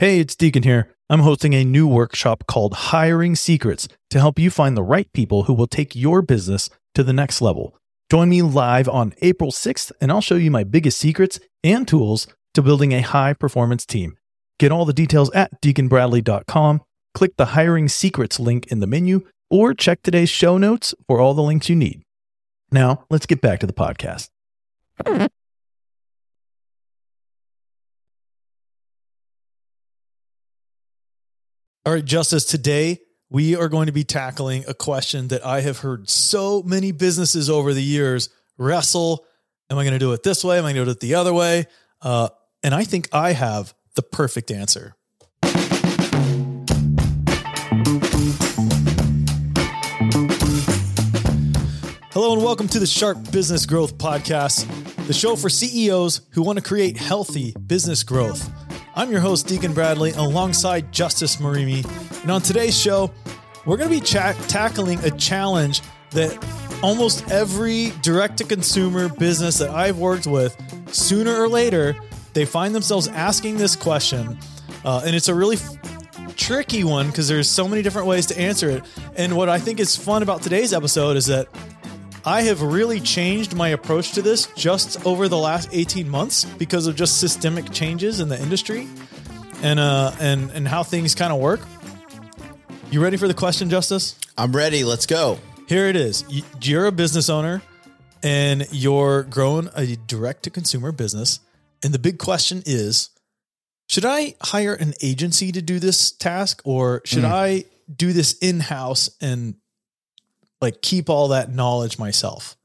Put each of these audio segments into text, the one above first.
Hey, it's Deacon here. I'm hosting a new workshop called Hiring Secrets to help you find the right people who will take your business to the next level. Join me live on April 6th, and I'll show you my biggest secrets and tools to building a high performance team. Get all the details at deaconbradley.com. Click the Hiring Secrets link in the menu, or check today's show notes for all the links you need. Now, let's get back to the podcast. All right, Justice, today we are going to be tackling a question that I have heard so many businesses over the years wrestle. Am I going to do it this way? Am I going to do it the other way? Uh, and I think I have the perfect answer. Hello, and welcome to the Sharp Business Growth Podcast, the show for CEOs who want to create healthy business growth. I'm your host, Deacon Bradley, alongside Justice Marimi. And on today's show, we're going to be tackling a challenge that almost every direct to consumer business that I've worked with, sooner or later, they find themselves asking this question. Uh, and it's a really f- tricky one because there's so many different ways to answer it. And what I think is fun about today's episode is that I have really changed my approach to this just over the last 18 months because of just systemic changes in the industry and uh and and how things kind of work. You ready for the question, Justice? I'm ready. Let's go. Here it is. You're a business owner and you're growing a direct to consumer business. And the big question is should I hire an agency to do this task or should I do this in house and like keep all that knowledge myself?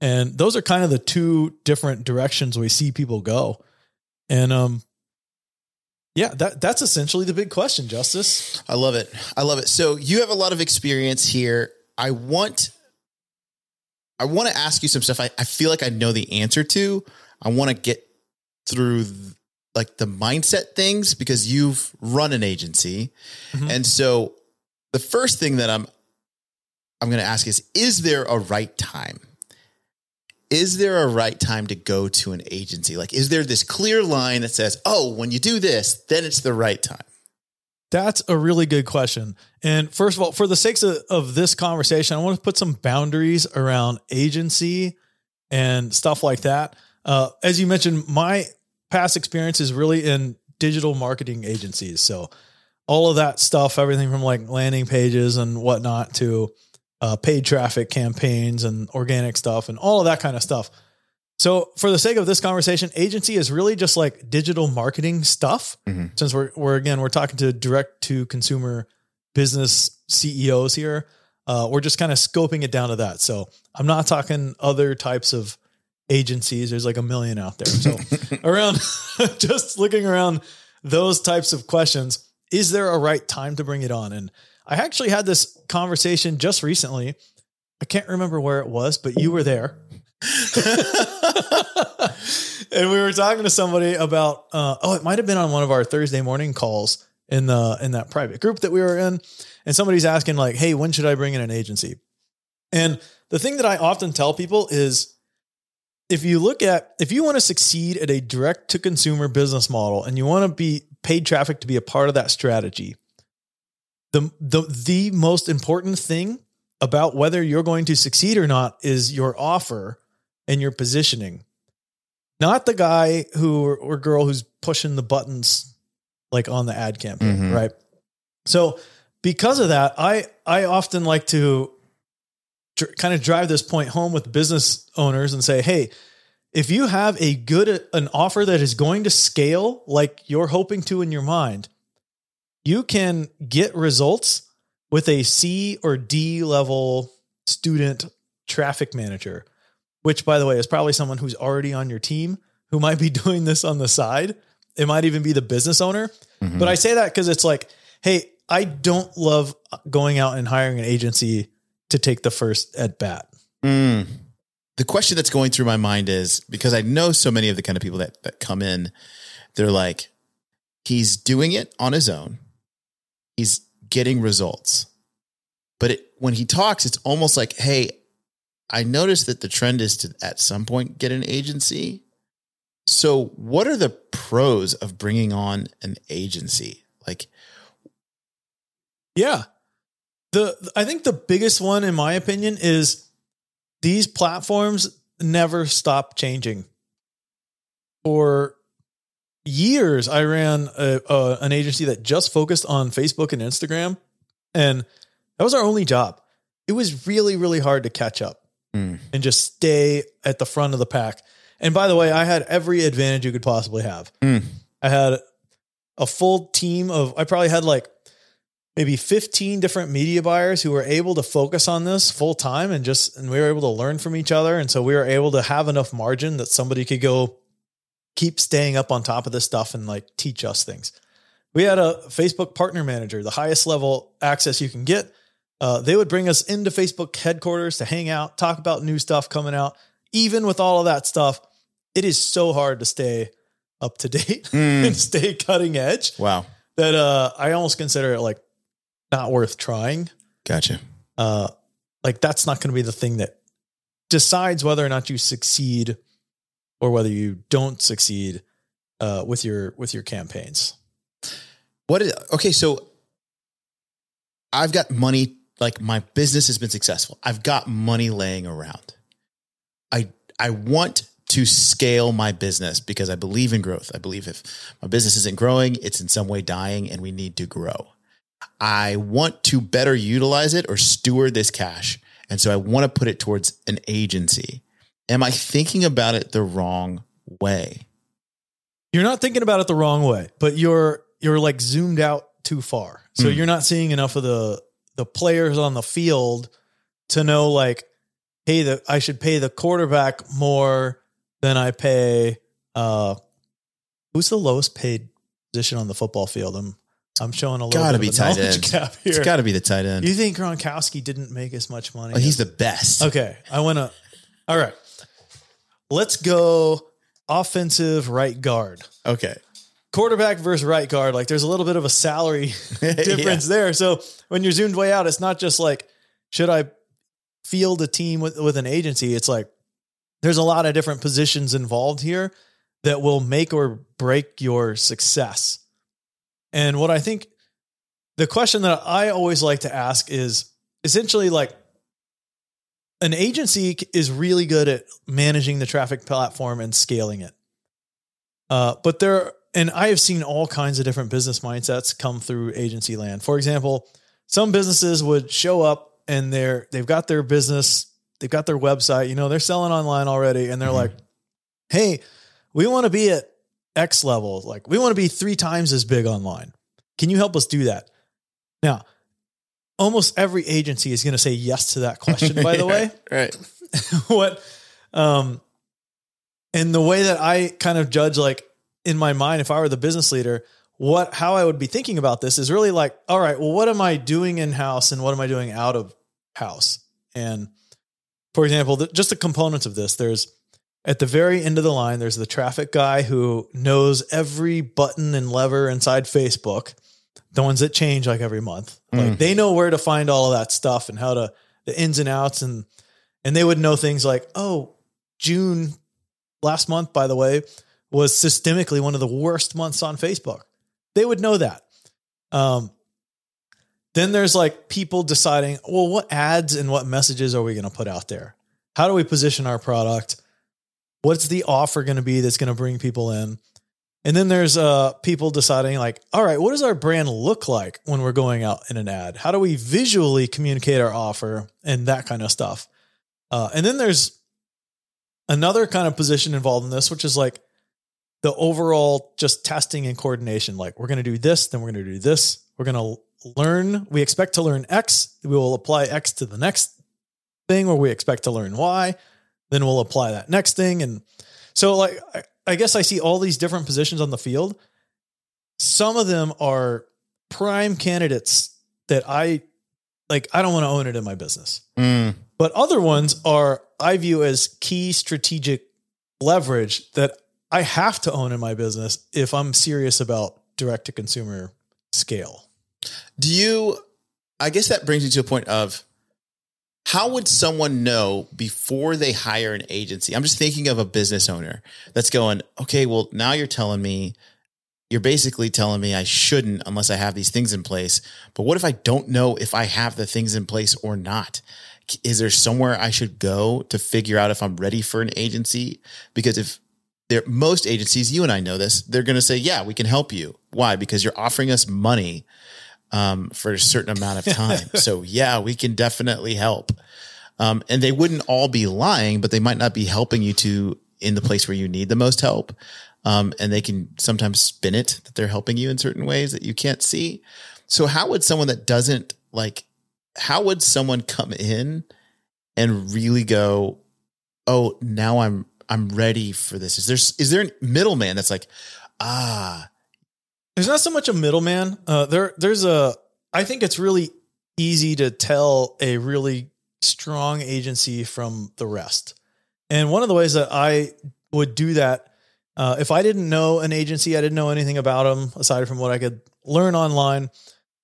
And those are kind of the two different directions we see people go. And um yeah, that that's essentially the big question, Justice. I love it. I love it. So you have a lot of experience here. I want I want to ask you some stuff I, I feel like I know the answer to. I want to get through th- like the mindset things because you've run an agency. Mhm. And so the first thing that I'm I'm going to ask is is there a right time? Is there a right time to go to an agency? Like is there this clear line that says, "Oh, when you do this, then it's the right time." That's a really good question. And first of all, for the sakes of, of this conversation, I want to put some boundaries around agency and stuff like that. Uh, as you mentioned, my past experience is really in digital marketing agencies. So all of that stuff, everything from like landing pages and whatnot to uh, paid traffic campaigns and organic stuff and all of that kind of stuff. So for the sake of this conversation, agency is really just like digital marketing stuff. Mhm. Since we're we're again we're talking to direct to consumer business CEOs here, uh, we're just kind of scoping it down to that. So I'm not talking other types of agencies. There's like a million out there. So around just looking around those types of questions, is there a right time to bring it on? And I actually had this conversation just recently. I can't remember where it was, but you were there. and we were talking to somebody about uh, oh it might have been on one of our thursday morning calls in the in that private group that we were in and somebody's asking like hey when should i bring in an agency and the thing that i often tell people is if you look at if you want to succeed at a direct to consumer business model and you want to be paid traffic to be a part of that strategy the the the most important thing about whether you're going to succeed or not is your offer and your positioning. Not the guy who or, girl who's pushing the buttons like on the ad campaign, Mhm. right? So because of that, I I often like to dr- kind of drive this point home with business owners and say, "Hey, if you have a good an offer that is going to scale like you're hoping to in your mind, you can get results with a C or D level student traffic manager, which by the way is probably someone who's already on your team who might be doing this on the side. It might even be the business owner. Mhm. But I say that because it's like, hey, I don't love going out and hiring an agency to take the first at bat. Mm. The question that's going through my mind is because I know so many of the kind of people that, that come in, they're like, he's doing it on his own. He's getting results. But it, when he talks, it's almost like, hey, I noticed that the trend is to at some point get an agency. So, what are the pros of bringing on an agency? Like, Yeah. The I think the biggest one in my opinion is these platforms never stop changing. For years I ran a, a, an agency that just focused on Facebook and Instagram and that was our only job. It was really really hard to catch up Mm. and just stay at the front of the pack. And by the way, I had every advantage you could possibly have. Mm. I had a full team of I probably had like maybe 15 different media buyers who were able to focus on this full time and just and we were able to learn from each other and so we were able to have enough margin that somebody could go keep staying up on top of this stuff and like teach us things. We had a Facebook partner manager, the highest level access you can get. Uh, they would bring us into Facebook headquarters to hang out, talk about new stuff coming out. Even with all of that stuff, it is so hard to stay up to date Mm. and stay cutting edge Wow. that uh, I almost consider it like not worth trying. Gotcha. Uh, like that's not going to be the thing that decides whether or not you succeed or whether you don't succeed uh, with your with your campaigns. What is okay? So I've got money. Like my business has been successful. I've got money laying around. I I want to scale my business because I believe in growth. I believe if my business isn't growing, it's in some way dying, and we need to grow. I want to better utilize it or steward this cash, and so I want to put it towards an agency. Am I thinking about it the wrong way? You're not thinking about it the wrong way, but you're you're like zoomed out too far. So Hmm. you're not seeing enough of the the players on the field to know like, hey, the I should pay the quarterback more than I pay uh who's the lowest paid position on the football field? I'm I'm showing a little Gotta bit be tight end. gap It's here. got to be the tight end. you think Gronkowski didn't make as much money? Oh, he's as- the best. Okay, I want to. All right, let's go offensive right guard. Okay. Quarterback versus right guard. Like, there's a little bit of a salary difference there. So when you're zoomed way out, it's not just like, should I field a team with with an agency? It's like there's a lot of different positions involved here that will make or break your success. And what I think the question that I always like to ask is essentially like an agency is really good at managing the traffic platform and scaling it. Uh, but there, and I have seen all kinds of different business mindsets come through agency land. For example, some businesses would show up and they're they've got their business, they've got their website, you know, they're selling online already, and they're Mhm. like, "Hey, we want to be at X level, like we want to be three times as big online. Can you help us do that?" Now, almost every agency is going to say yes to that question. By the way, right. what um and the way that I kind of judge like in my mind if I were the business leader what how I would be thinking about this is really like all right well what am I doing in house and what am I doing out of house and for example the, just the components of this there's at the very end of the line there's the traffic guy who knows every button and lever inside Facebook the ones that change like every month like Mm. they know where to find all of that stuff and how to the ins and outs and and they would know things like, oh, June last month, by the way, was systemically one of the worst months on Facebook. They would know that. Um, then there's like people deciding, well, what ads and what messages are we going to put out there? How do we position our product? What's the offer going to be that's going to bring people in? And then there's uh, people deciding, like, all right, what does our brand look like when we're going out in an ad? How do we visually communicate our offer and that kind of stuff? Uh, and then there's another kind of position involved in this, which is like the overall just testing and coordination. Like we're going to do this, then we're going to do this. We're going to learn. We expect to learn X. We will apply X to the next thing where we expect to learn Y. Then we'll apply that next thing. And so, like, I, guess I see all these different positions on the field. Some of them are prime candidates that I like. I don't want to own it in my business. Mm. But other ones are I view as key strategic leverage that I have to own in my business if I'm serious about direct to consumer scale. Do you? I guess that brings me to a point of how would someone know before they hire an agency? I'm just thinking of a business owner that's going, okay, well, now you're telling me, you're basically telling me I shouldn't unless I have these things in place. But what if I don't know if I have the things in place or not? Is there somewhere I should go to figure out if I'm ready for an agency? Because if there, most agencies, you and I know this, they're going to say, yeah, we can help you. Why? Because you're offering us money um, for a certain amount of time. so yeah, we can definitely help. Um, and they wouldn't all be lying, but they might not be helping you to in the place where you need the most help. Um, and they can sometimes spin it that they're helping you in certain ways that you can't see. So how would someone that doesn't like, how would someone come in and really go, Oh, now I'm, I'm ready for this. Is there, is there a middleman that's like, ah, there's not so much a middleman. Uh, there, there's a. I think it's really easy to tell a really strong agency from the rest. And one of the ways that I would do that, uh, if I didn't know an agency, I didn't know anything about them aside from what I could learn online.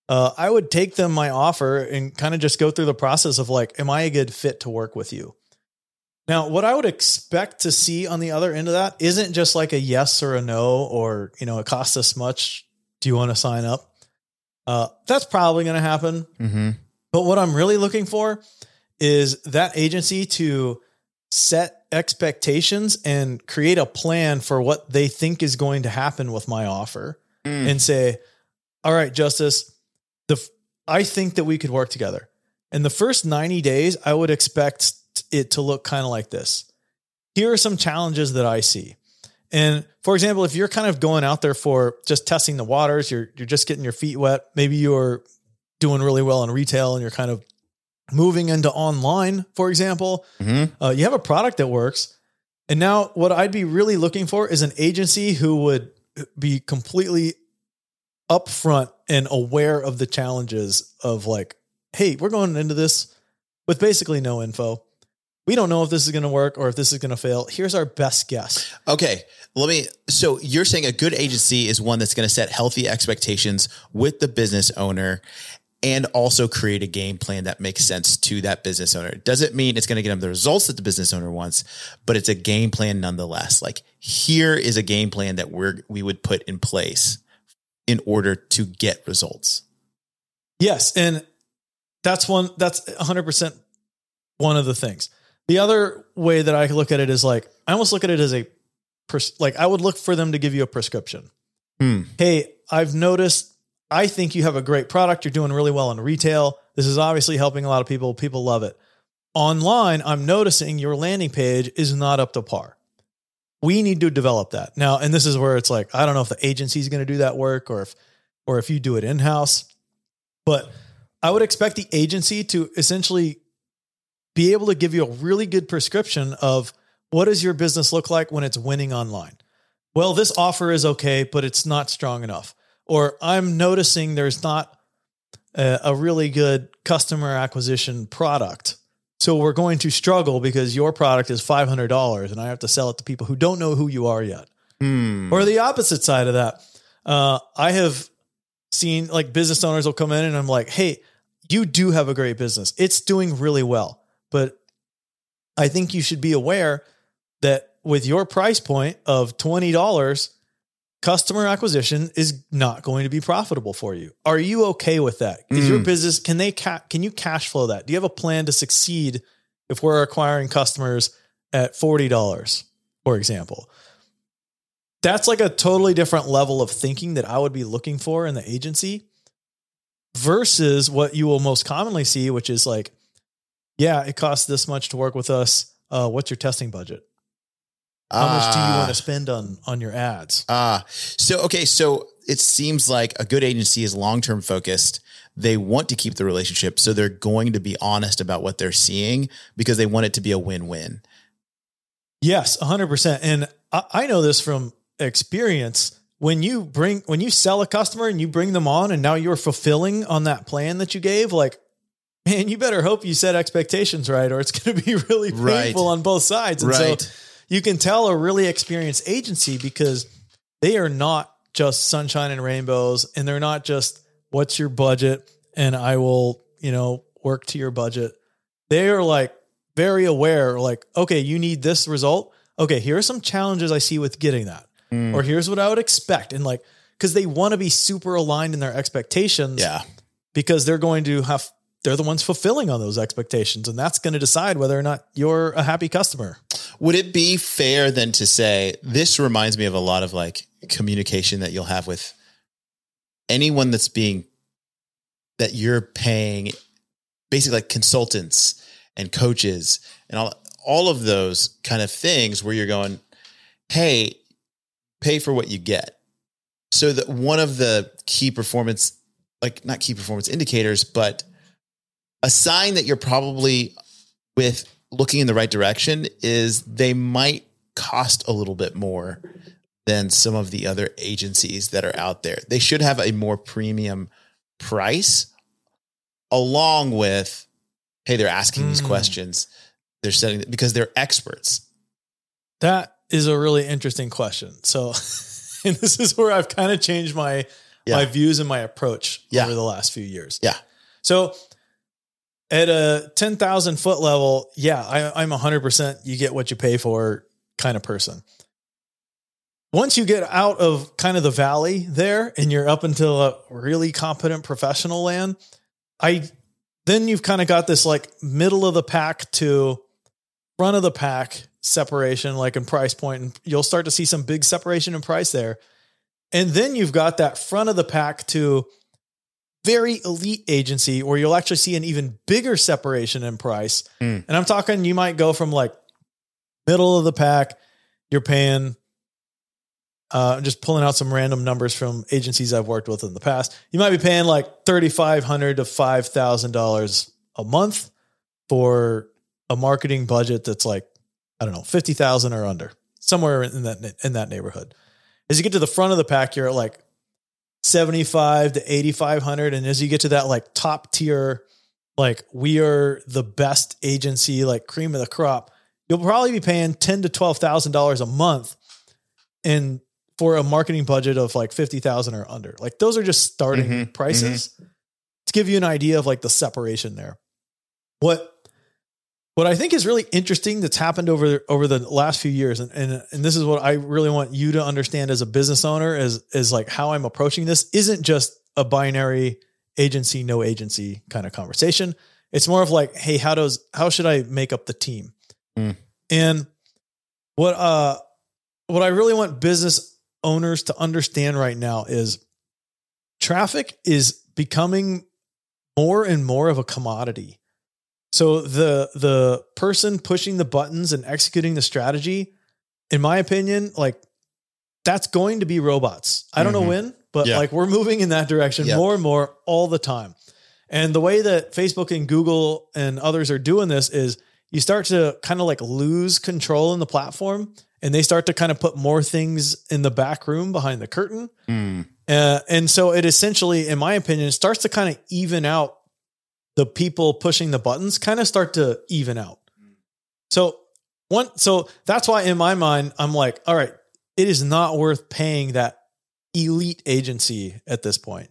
Uh, I would take them my offer and kind of just go through the process of like, am I a good fit to work with you? Now, what I would expect to see on the other end of that isn't just like a yes or a no, or, you know, it costs this much. Do you want to sign up? Uh, that's probably going to happen. mm-hmm. But what I'm really looking for is that agency to set expectations and create a plan for what they think is going to happen with my offer Mm. and say, all right, Justice, the, I think that we could work together. In the first 90 days, I would expect it to look kind of like this. Here are some challenges that I see. And for example, if you're kind of going out there for just testing the waters, you're you're just getting your feet wet, maybe you're doing really well in retail and you're kind of moving into online, for example, Mm-hmm. uh, you have a product that works. And now, what I'd be really looking for is an agency who would be completely upfront and aware of the challenges of like, hey, we're going into this with basically no info. We don't know if this is going to work or if this is going to fail. Here's our best guess. Okay, let me. So you're saying a good agency is one that's going to set healthy expectations with the business owner and also create a game plan that makes sense to that business owner. It doesn't mean it's going to get them the results that the business owner wants, but it's a game plan nonetheless. Like here is a game plan that we're we would put in place in order to get results. Yes, and that's one that's 100% one of the things. The other way that I look at it is like I almost look at it as a pres- like I would look for them to give you a prescription. Hmm. Hey, I've noticed I think you have a great product. You're doing really well in retail. This is obviously helping a lot of people. People love it. Online, I'm noticing your landing page is not up to par. We need to develop that. Now, and this is where it's like I don't know if the agency is going to do that work or if or if you do it in-house. But I would expect the agency to essentially be able to give you a really good prescription of what does your business look like when it's winning online? Well, this offer is okay, but it's not strong enough. Or I'm noticing there's not a, a really good customer acquisition product. So we're going to struggle because your product is $500 and I have to sell it to people who don't know who you are yet. Hmm. Or the opposite side of that. Uh, I have seen like business owners will come in and I'm like, hey, you do have a great business. It's doing really well. But I think you should be aware that with your price point of $20, customer acquisition is not going to be profitable for you. Are you okay with that? Is your Mm. business can they ca- can you cash flow that? Do you have a plan to succeed if we're acquiring customers at $40, for example? That's like a totally different level of thinking that I would be looking for in the agency versus what you will most commonly see, which is like, yeah, it costs this much to work with us. Uh, what's your testing budget? How much do you Ah. want to spend on on your ads? Ah, so okay, so it seems like a good agency is long term focused. They want to keep the relationship, so they're going to be honest about what they're seeing because they want it to be a win win. Yes, hundred percent. And I, I know this from experience. When you bring when you sell a customer and you bring them on, and now you're fulfilling on that plan that you gave, like, man, you better hope you set expectations right, or it's going to be really painful Right. on both sides. And Right. so you can tell a really experienced agency because they are not just sunshine and rainbows, and they're not just what's your budget, and I will, you know, work to your budget. they are like very aware, like, okay, you need this result. Okay, here are some challenges I see with getting that. Mm. Or here's what I would expect. And like, because they want to be super aligned in their expectations yeah. because they're going to have they're the ones fulfilling on those expectations and that's going to decide whether or not you're a happy customer Would it be fair then to say this reminds me of a lot of like communication that you'll have with anyone that's being that you're paying basically like consultants and coaches and all all of those kind of things where you're going, hey, pay for what you get. So that one of the key performance, like not key performance indicators, but a sign that you're probably with looking in the right direction is they might cost a little bit more than some of the other agencies that are out there. They should have a more premium price along with hey they're asking these Mm. questions they're setting because they're experts that is a really interesting question so and this is where i've kind of changed my Yeah. my views and my approach Yeah. over the last few years Yeah. so at a 10,000 foot level, yeah, I, I'm 100% you get what you pay for kind of person. Once you get out of kind of the valley there and you're up until a really competent professional land, I then you've kind of got this like middle of the pack to front of the pack separation, like in price point, and you'll start to see some big separation in price there. And then you've got that front of the pack to very elite agency where you'll actually see an even bigger separation in price. Mm. And I'm talking, you might go from like middle of the pack, you're paying, uh, I'm just pulling out some random numbers from agencies I've worked with in the past. You might be paying like 3,500 to $5,000 a month for a marketing budget that's like, I don't know, 50,000 or under, somewhere in that, in that neighborhood. As you get to the front of the pack, you're at like 75 to 8500 and as you get to that like top tier like we are the best agency like cream of the crop you'll probably be paying 10 to 12,000 dollars a month and for a marketing budget of like 50,000 or under. Like those are just starting Mhm, prices. To give you an idea of like the separation there. What what I think is really interesting that's happened over over the last few years, and, and and this is what I really want you to understand as a business owner is is like how I'm approaching this isn't just a binary agency no agency kind of conversation. It's more of like, hey, how does how should I make up the team? Mm. And what uh what I really want business owners to understand right now is traffic is becoming more and more of a commodity. So the the person pushing the buttons and executing the strategy, in my opinion, like that's going to be robots. I don't Mhm. know when, but Yeah. like we're moving in that direction Yep. more and more all the time. And the way that Facebook and Google and others are doing this is you start to kind of like lose control in the platform and they start to kind of put more things in the back room behind the curtain. Mm. Uh, and so it essentially, in my opinion, starts to kind of even out the people pushing the buttons, kind of start to even out. So one, so that's why in my mind, I'm like, all right, it is not worth paying that elite agency at this point.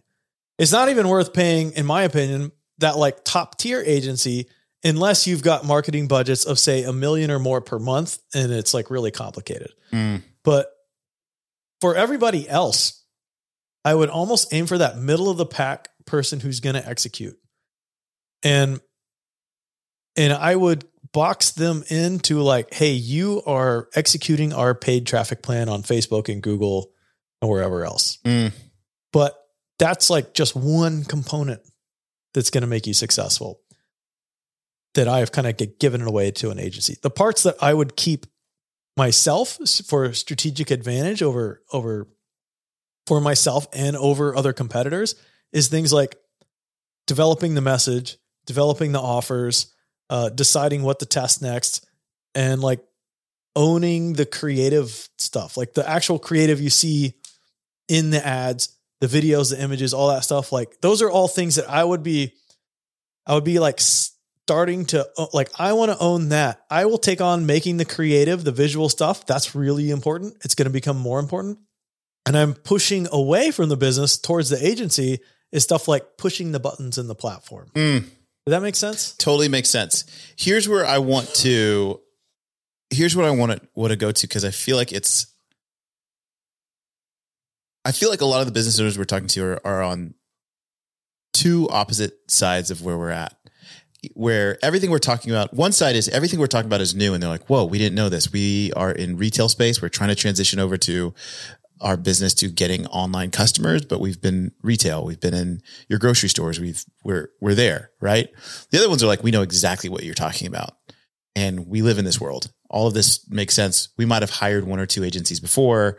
It's not even worth paying, in my opinion, that like top tier agency unless you've got marketing budgets of say a million or more per month and it's like really complicated. Mm. But for everybody else, I would almost aim for that middle of the pack person who's going to execute. And and I would box them into like, hey, you are executing our paid traffic plan on Facebook and Google and wherever else. Mm. But that's like just one component that's going to make you successful that I have kind of given it away to an agency. The parts that I would keep myself for strategic advantage over over for myself and over other competitors is things like developing the message, developing the offers, uh, deciding what to test next, and like owning the creative stuff, like the actual creative you see in the ads, the videos, the images, all that stuff. Like those are all things that I would be, I would be like starting to like. I want to own that. I will take on making the creative, the visual stuff. That's really important. It's going to become more important. And I'm pushing away from the business towards the agency is stuff like pushing the buttons in the platform. Mm. Does that make sense? Totally makes sense. Here's where I want to. Here's what I want to want to go to because I feel like it's. I feel like a lot of the business owners we're talking to are, are on two opposite sides of where we're at. Where everything we're talking about, one side is everything we're talking about is new, and they're like, "Whoa, we didn't know this. We are in retail space. We're trying to transition over to our business to getting online customers, but we've been retail. We've been in your grocery stores. We've we're we're there, right? The other ones are like, we know exactly what you're talking about, and we live in this world. All of this makes sense. We might have hired one or two agencies before.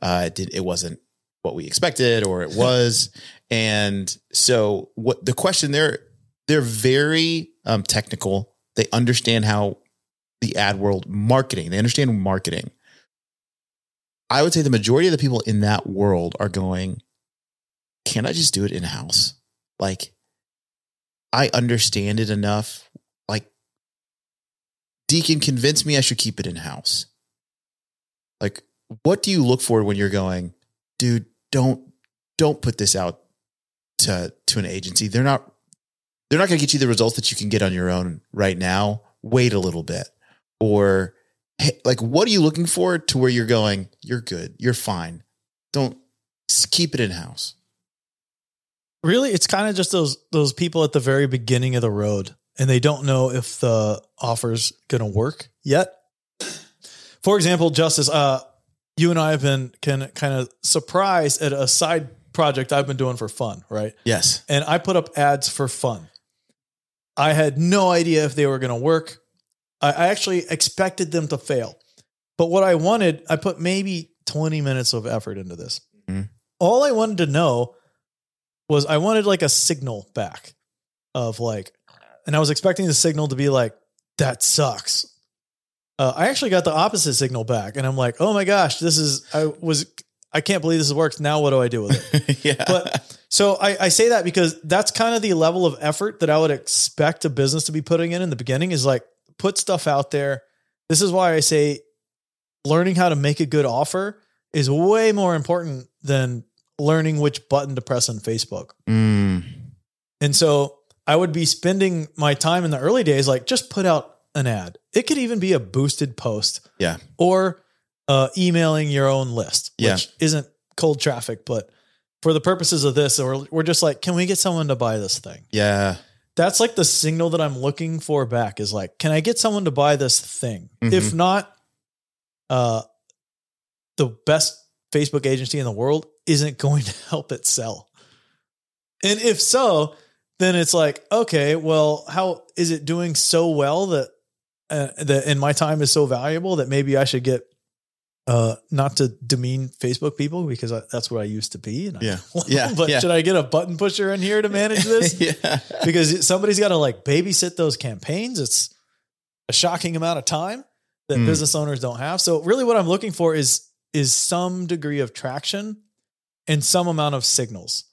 Uh, it, did, it wasn't what we expected, or it was, and so what the question they're they're very um, technical. They understand how the ad world marketing. They understand marketing I would say the majority of the people in that world are going, can I just do it in house? Like, I understand it enough. Like, Deacon convinced me I should keep it in house. Like, what do you look for when you're going, dude, don't, don't put this out to, to an agency. They're not, they're not going to get you the results that you can get on your own right now. Wait a little bit. Or, like what are you looking for to where you're going you're good you're fine don't keep it in house really it's kind of just those those people at the very beginning of the road and they don't know if the offer's going to work yet. For example justice uh you and i have been can kind of surprised at a side project i've been doing for fun right? Yes. And i put up ads for fun. I had no idea if they were going to work I actually expected them to fail. But what I wanted, I put maybe 20 minutes of effort into this. Mm-hmm. All I wanted to know was I wanted like a signal back of like, and I was expecting the signal to be like, that sucks. Uh, I actually got the opposite signal back, and I'm like, oh my gosh, this is, I was, I can't believe this works. Now what do I do with it? yeah. But so I, I say that because that's kind of the level of effort that I would expect a business to be putting in in the beginning is like, put stuff out there. This is why I say learning how to make a good offer is way more important than learning which button to press on Facebook. Mm. And so I would be spending my time in the early days, like just put out an ad. It could even be a boosted post. Yeah. Or uh, emailing your own list, which yeah. isn't cold traffic, but for the purposes of this, we're, we're just like, can we get someone to buy this thing? Yeah that's like the signal that I'm looking for back is like, can I get someone to buy this thing? Mm-hmm. If not, uh, the best Facebook agency in the world isn't going to help it sell. And if so, then it's like, okay, well, how is it doing so well that uh, that in my time is so valuable that maybe I should get uh, not to demean Facebook people because I, that's what I used to be. And yeah. I, yeah. but yeah. should I get a button pusher in here to manage this? yeah. Because somebody's got to like babysit those campaigns. It's a shocking amount of time that mm. business owners don't have. So really what I'm looking for is, is some degree of traction and some amount of signals.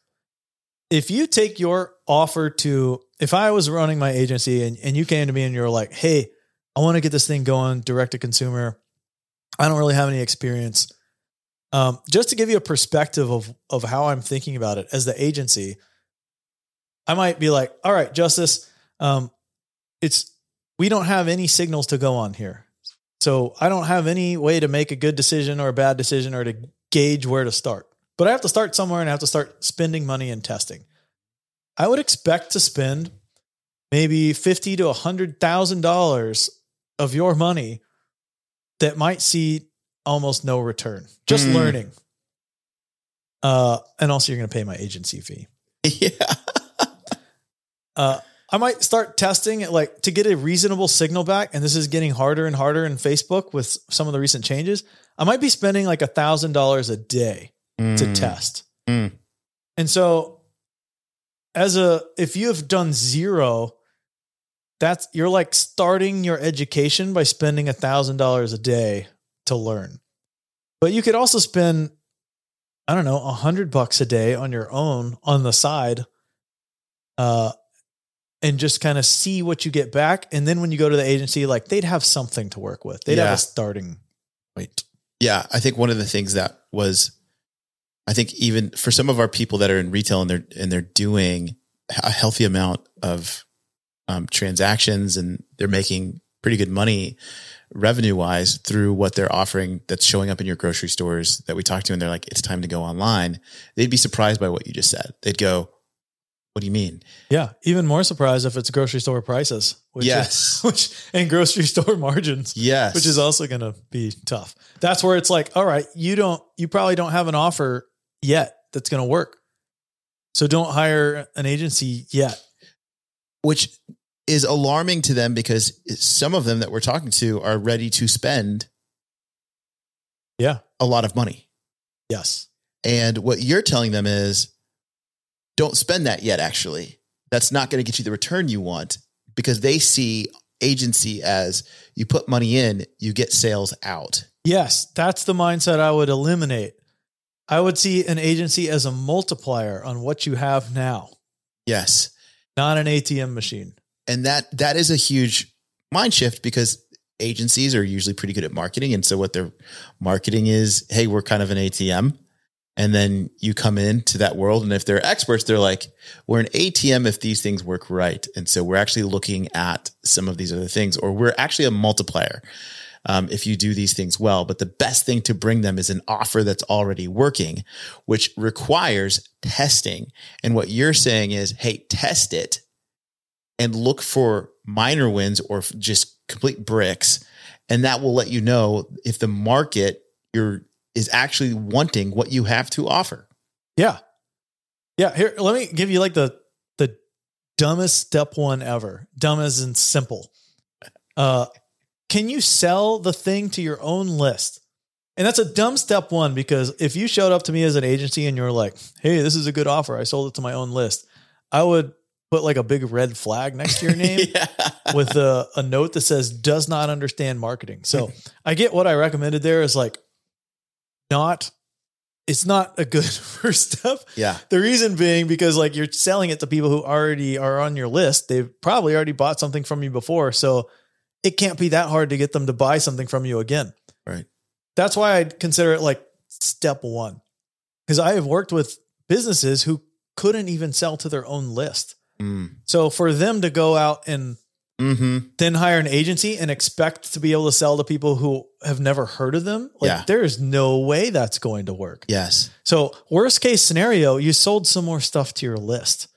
If you take your offer to, if I was running my agency and, and you came to me and you're like, Hey, I want to get this thing going direct to consumer I don't really have any experience. Um, just to give you a perspective of of how I'm thinking about it as the agency, I might be like, all right, Justice, um, it's we don't have any signals to go on here. So I don't have any way to make a good decision or a bad decision or to gauge where to start. But I have to start somewhere and I have to start spending money and testing. I would expect to spend maybe fifty to a hundred thousand dollars of your money that might see almost no return, just mm. learning. Uh, and also you're going to pay my agency fee. Yeah. uh, I might start testing it like to get a reasonable signal back. And this is getting harder and harder in Facebook with some of the recent changes. I might be spending like a thousand dollars a day mm. to test. Mm. And so as a, if you have done zero that's you're like starting your education by spending a thousand dollars a day to learn. But you could also spend, I don't know, a hundred bucks a day on your own on the side, uh, and just kind of see what you get back. And then when you go to the agency, like they'd have something to work with. They'd yeah. have a starting point. Yeah, I think one of the things that was, I think even for some of our people that are in retail and they're and they're doing a healthy amount of um, transactions and they're making pretty good money revenue wise through what they're offering that's showing up in your grocery stores that we talk to and they're like it's time to go online they'd be surprised by what you just said they'd go what do you mean Yeah, even more surprised if it's grocery store prices. Which Yes. is, which and grocery store margins. yes which is also going to be tough. That's where it's like, all right, you don't, you probably don't have an offer yet that's going to work. So don't hire an agency yet. which is alarming to them because some of them that we're talking to are ready to spend Yeah. a lot of money Yes. And what you're telling them is don't spend that yet, actually. That's not going to get you the return you want because they see agency as you put money in, you get sales out. Yes. That's the mindset I would eliminate. I would see an agency as a multiplier on what you have now, Yes. not an ATM machine. And that that is a huge mind shift because agencies are usually pretty good at marketing. And so what their marketing is, hey, we're kind of an ATM. And then you come into that world. And if they're experts, they're like, we're an ATM if these things work right. And so we're actually looking at some of these other things, or we're actually a multiplier um, if you do these things well. But the best thing to bring them is an offer that's already working, which requires testing. And what you're saying is, hey, test it and look for minor wins or just complete bricks. And that will let you know if the market you're is actually wanting what you have to offer. Yeah. Yeah. Here, let me give you like the the dumbest step one ever. Dumb as in simple. Uh can you sell the thing to your own list? And that's a dumb step one because if you showed up to me as an agency and you're like, hey, this is a good offer, I sold it to my own list, I would put like a big red flag next to your name yeah. with a, a note that says does not understand marketing. So I get what I recommended there is like not it's not a good first step. yeah. The reason being because like you're selling it to people who already are on your list. They've probably already bought something from you before. So it can't be that hard to get them to buy something from you again. Right. That's why I'd consider it like step one. Because I have worked with businesses who couldn't even sell to their own list. Mm. So for them to go out and hmm then hire an agency and expect to be able to sell to people who have never heard of them, like Yeah. there is no way that's going to work. Yes. So worst case scenario, you sold some more stuff to your list,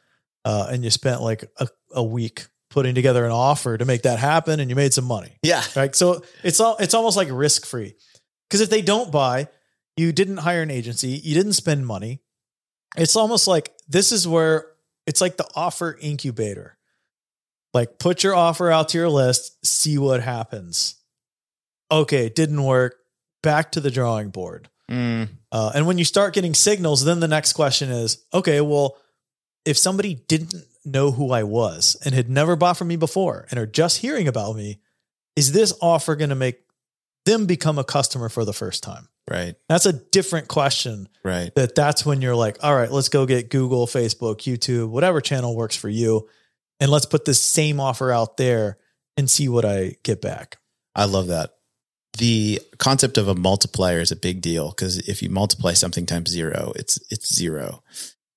uh, and you spent like a, a week putting together an offer to make that happen, and you made some money. Yeah. Right. So it's all it's almost like risk free, because if they don't buy, you didn't hire an agency, you didn't spend money. It's almost like this is where it's like the offer incubator. Like put your offer out to your list, see what happens. Okay, it didn't work. Back to the drawing board. Mm. Uh, and when you start getting signals, then the next question is okay, well, if somebody didn't know who I was and had never bought from me before and are just hearing about me, is this offer going to make them become a customer for the first time? Right. That's a different question. Right. That that's when you're like, all right, let's go get Google, Facebook, YouTube, whatever channel works for you, and let's put this same offer out there and see what I get back. I love that. The concept of a multiplier is a big deal because if you multiply something times zero, it's it's zero.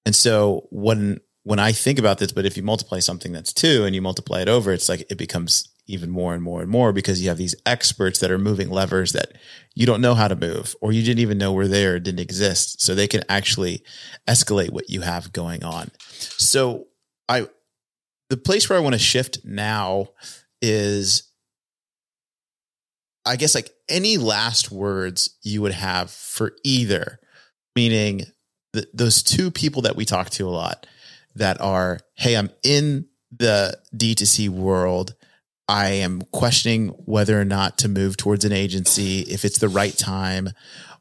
And so when when I think about this, but if you multiply something that's two and you multiply it over, it's like it becomes even more and more and more because you have these experts that are moving levers that you don't know how to move or you didn't even know were there didn't exist. So they can actually escalate what you have going on. So I the place where I want to shift now is I guess like any last words you would have for either, meaning th- those two people that we talk to a lot that are, hey, I'm in the D2C world. I am questioning whether or not to move towards an agency, if it's the right time,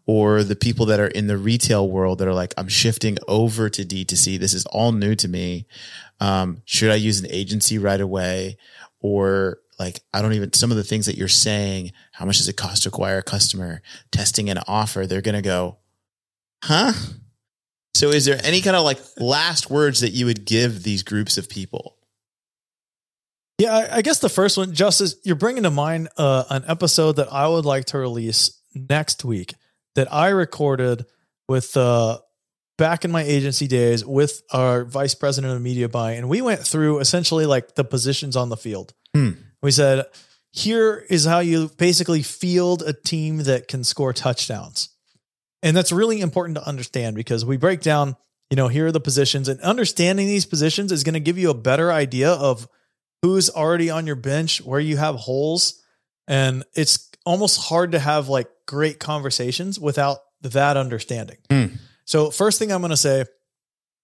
or the people that are in the retail world that are like, I'm shifting over to D2C. This is all new to me. Um, should I use an agency right away? Or like, I don't even, some of the things that you're saying, how much does it cost to acquire a customer, testing an offer, they're going to go, huh? So is there any kind of like last words that you would give these groups of people? Yeah, I, I guess the first one, Justice, you're bringing to mind uh, an episode that I would like to release next week that I recorded with uh, back in my agency days with our vice president of media buying, and we went through essentially like the positions on the field. Hmm. We said, here is how you basically field a team that can score touchdowns. And that's really important to understand because we break down, you know, here are the positions and understanding these positions is going to give you a better idea of who's already on your bench, where you have holes. And it's almost hard to have like great conversations without that understanding. Hmm. So, first thing I'm going to say,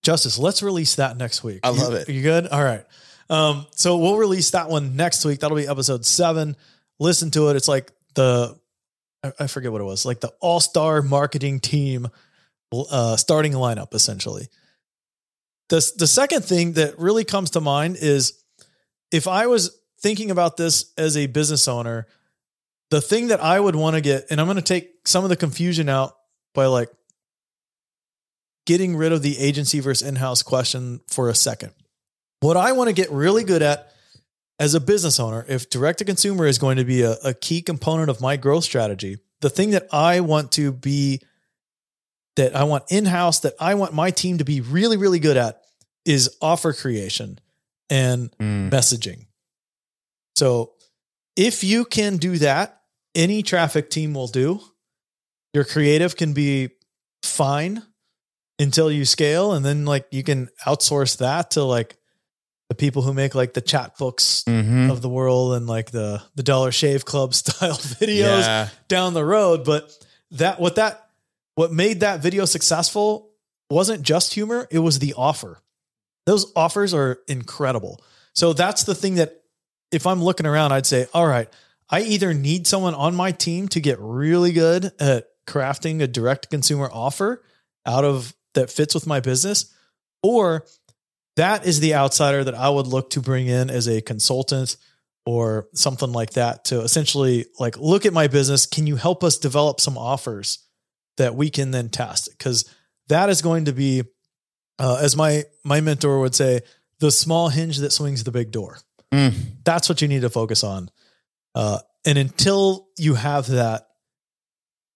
Justice, let's release that next week. I love You- it. You good? All right. Um, so we'll release that one next week. That'll be episode seven. Listen to it. It's like the I- I forget what it was, like the all star marketing team uh, starting lineup, essentially. The, the second thing that really comes to mind is if I was thinking about this as a business owner, the thing that I would want to get, and I'm going to take some of the confusion out by like getting rid of the agency versus in house question for a second. What I want to get really good at as a business owner, if direct to consumer is going to be a, a key component of my growth strategy, the thing that I want to be, that I want in house, that I want my team to be really, really good at is offer creation and Mm. messaging. So if you can do that, any traffic team will do. Your creative can be fine until you scale, and then like you can outsource that to like the people who make like the Chatbooks Mhm. of the world and like the the Dollar Shave Club style videos Yeah. down the road. But that what that what made that video successful wasn't just humor, it was the offer. Those offers are incredible. So that's the thing that if I'm looking around, I'd say, all right, I either need someone on my team to get really good at crafting a direct consumer offer out of that fits with my business, or that is the outsider that I would look to bring in as a consultant or something like that to essentially like look at my business. Can you help us develop some offers that we can then test? Because that is going to be, uh, as my my mentor would say, the small hinge that swings the big door. Mm. That's what you need to focus on. Uh, and until you have that,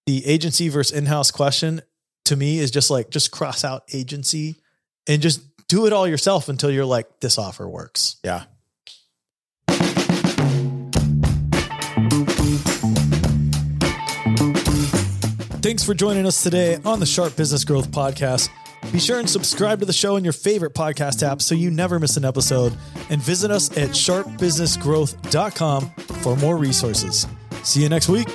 the agency versus in-house question to me is just like just cross out agency and just do it all yourself until you're like this offer works. Yeah. Thanks for joining us today on the Sharp Business Growth Podcast. Be sure and subscribe to the show in your favorite podcast app so you never miss an episode. And visit us at sharpbusinessgrowth.com for more resources. See you next week.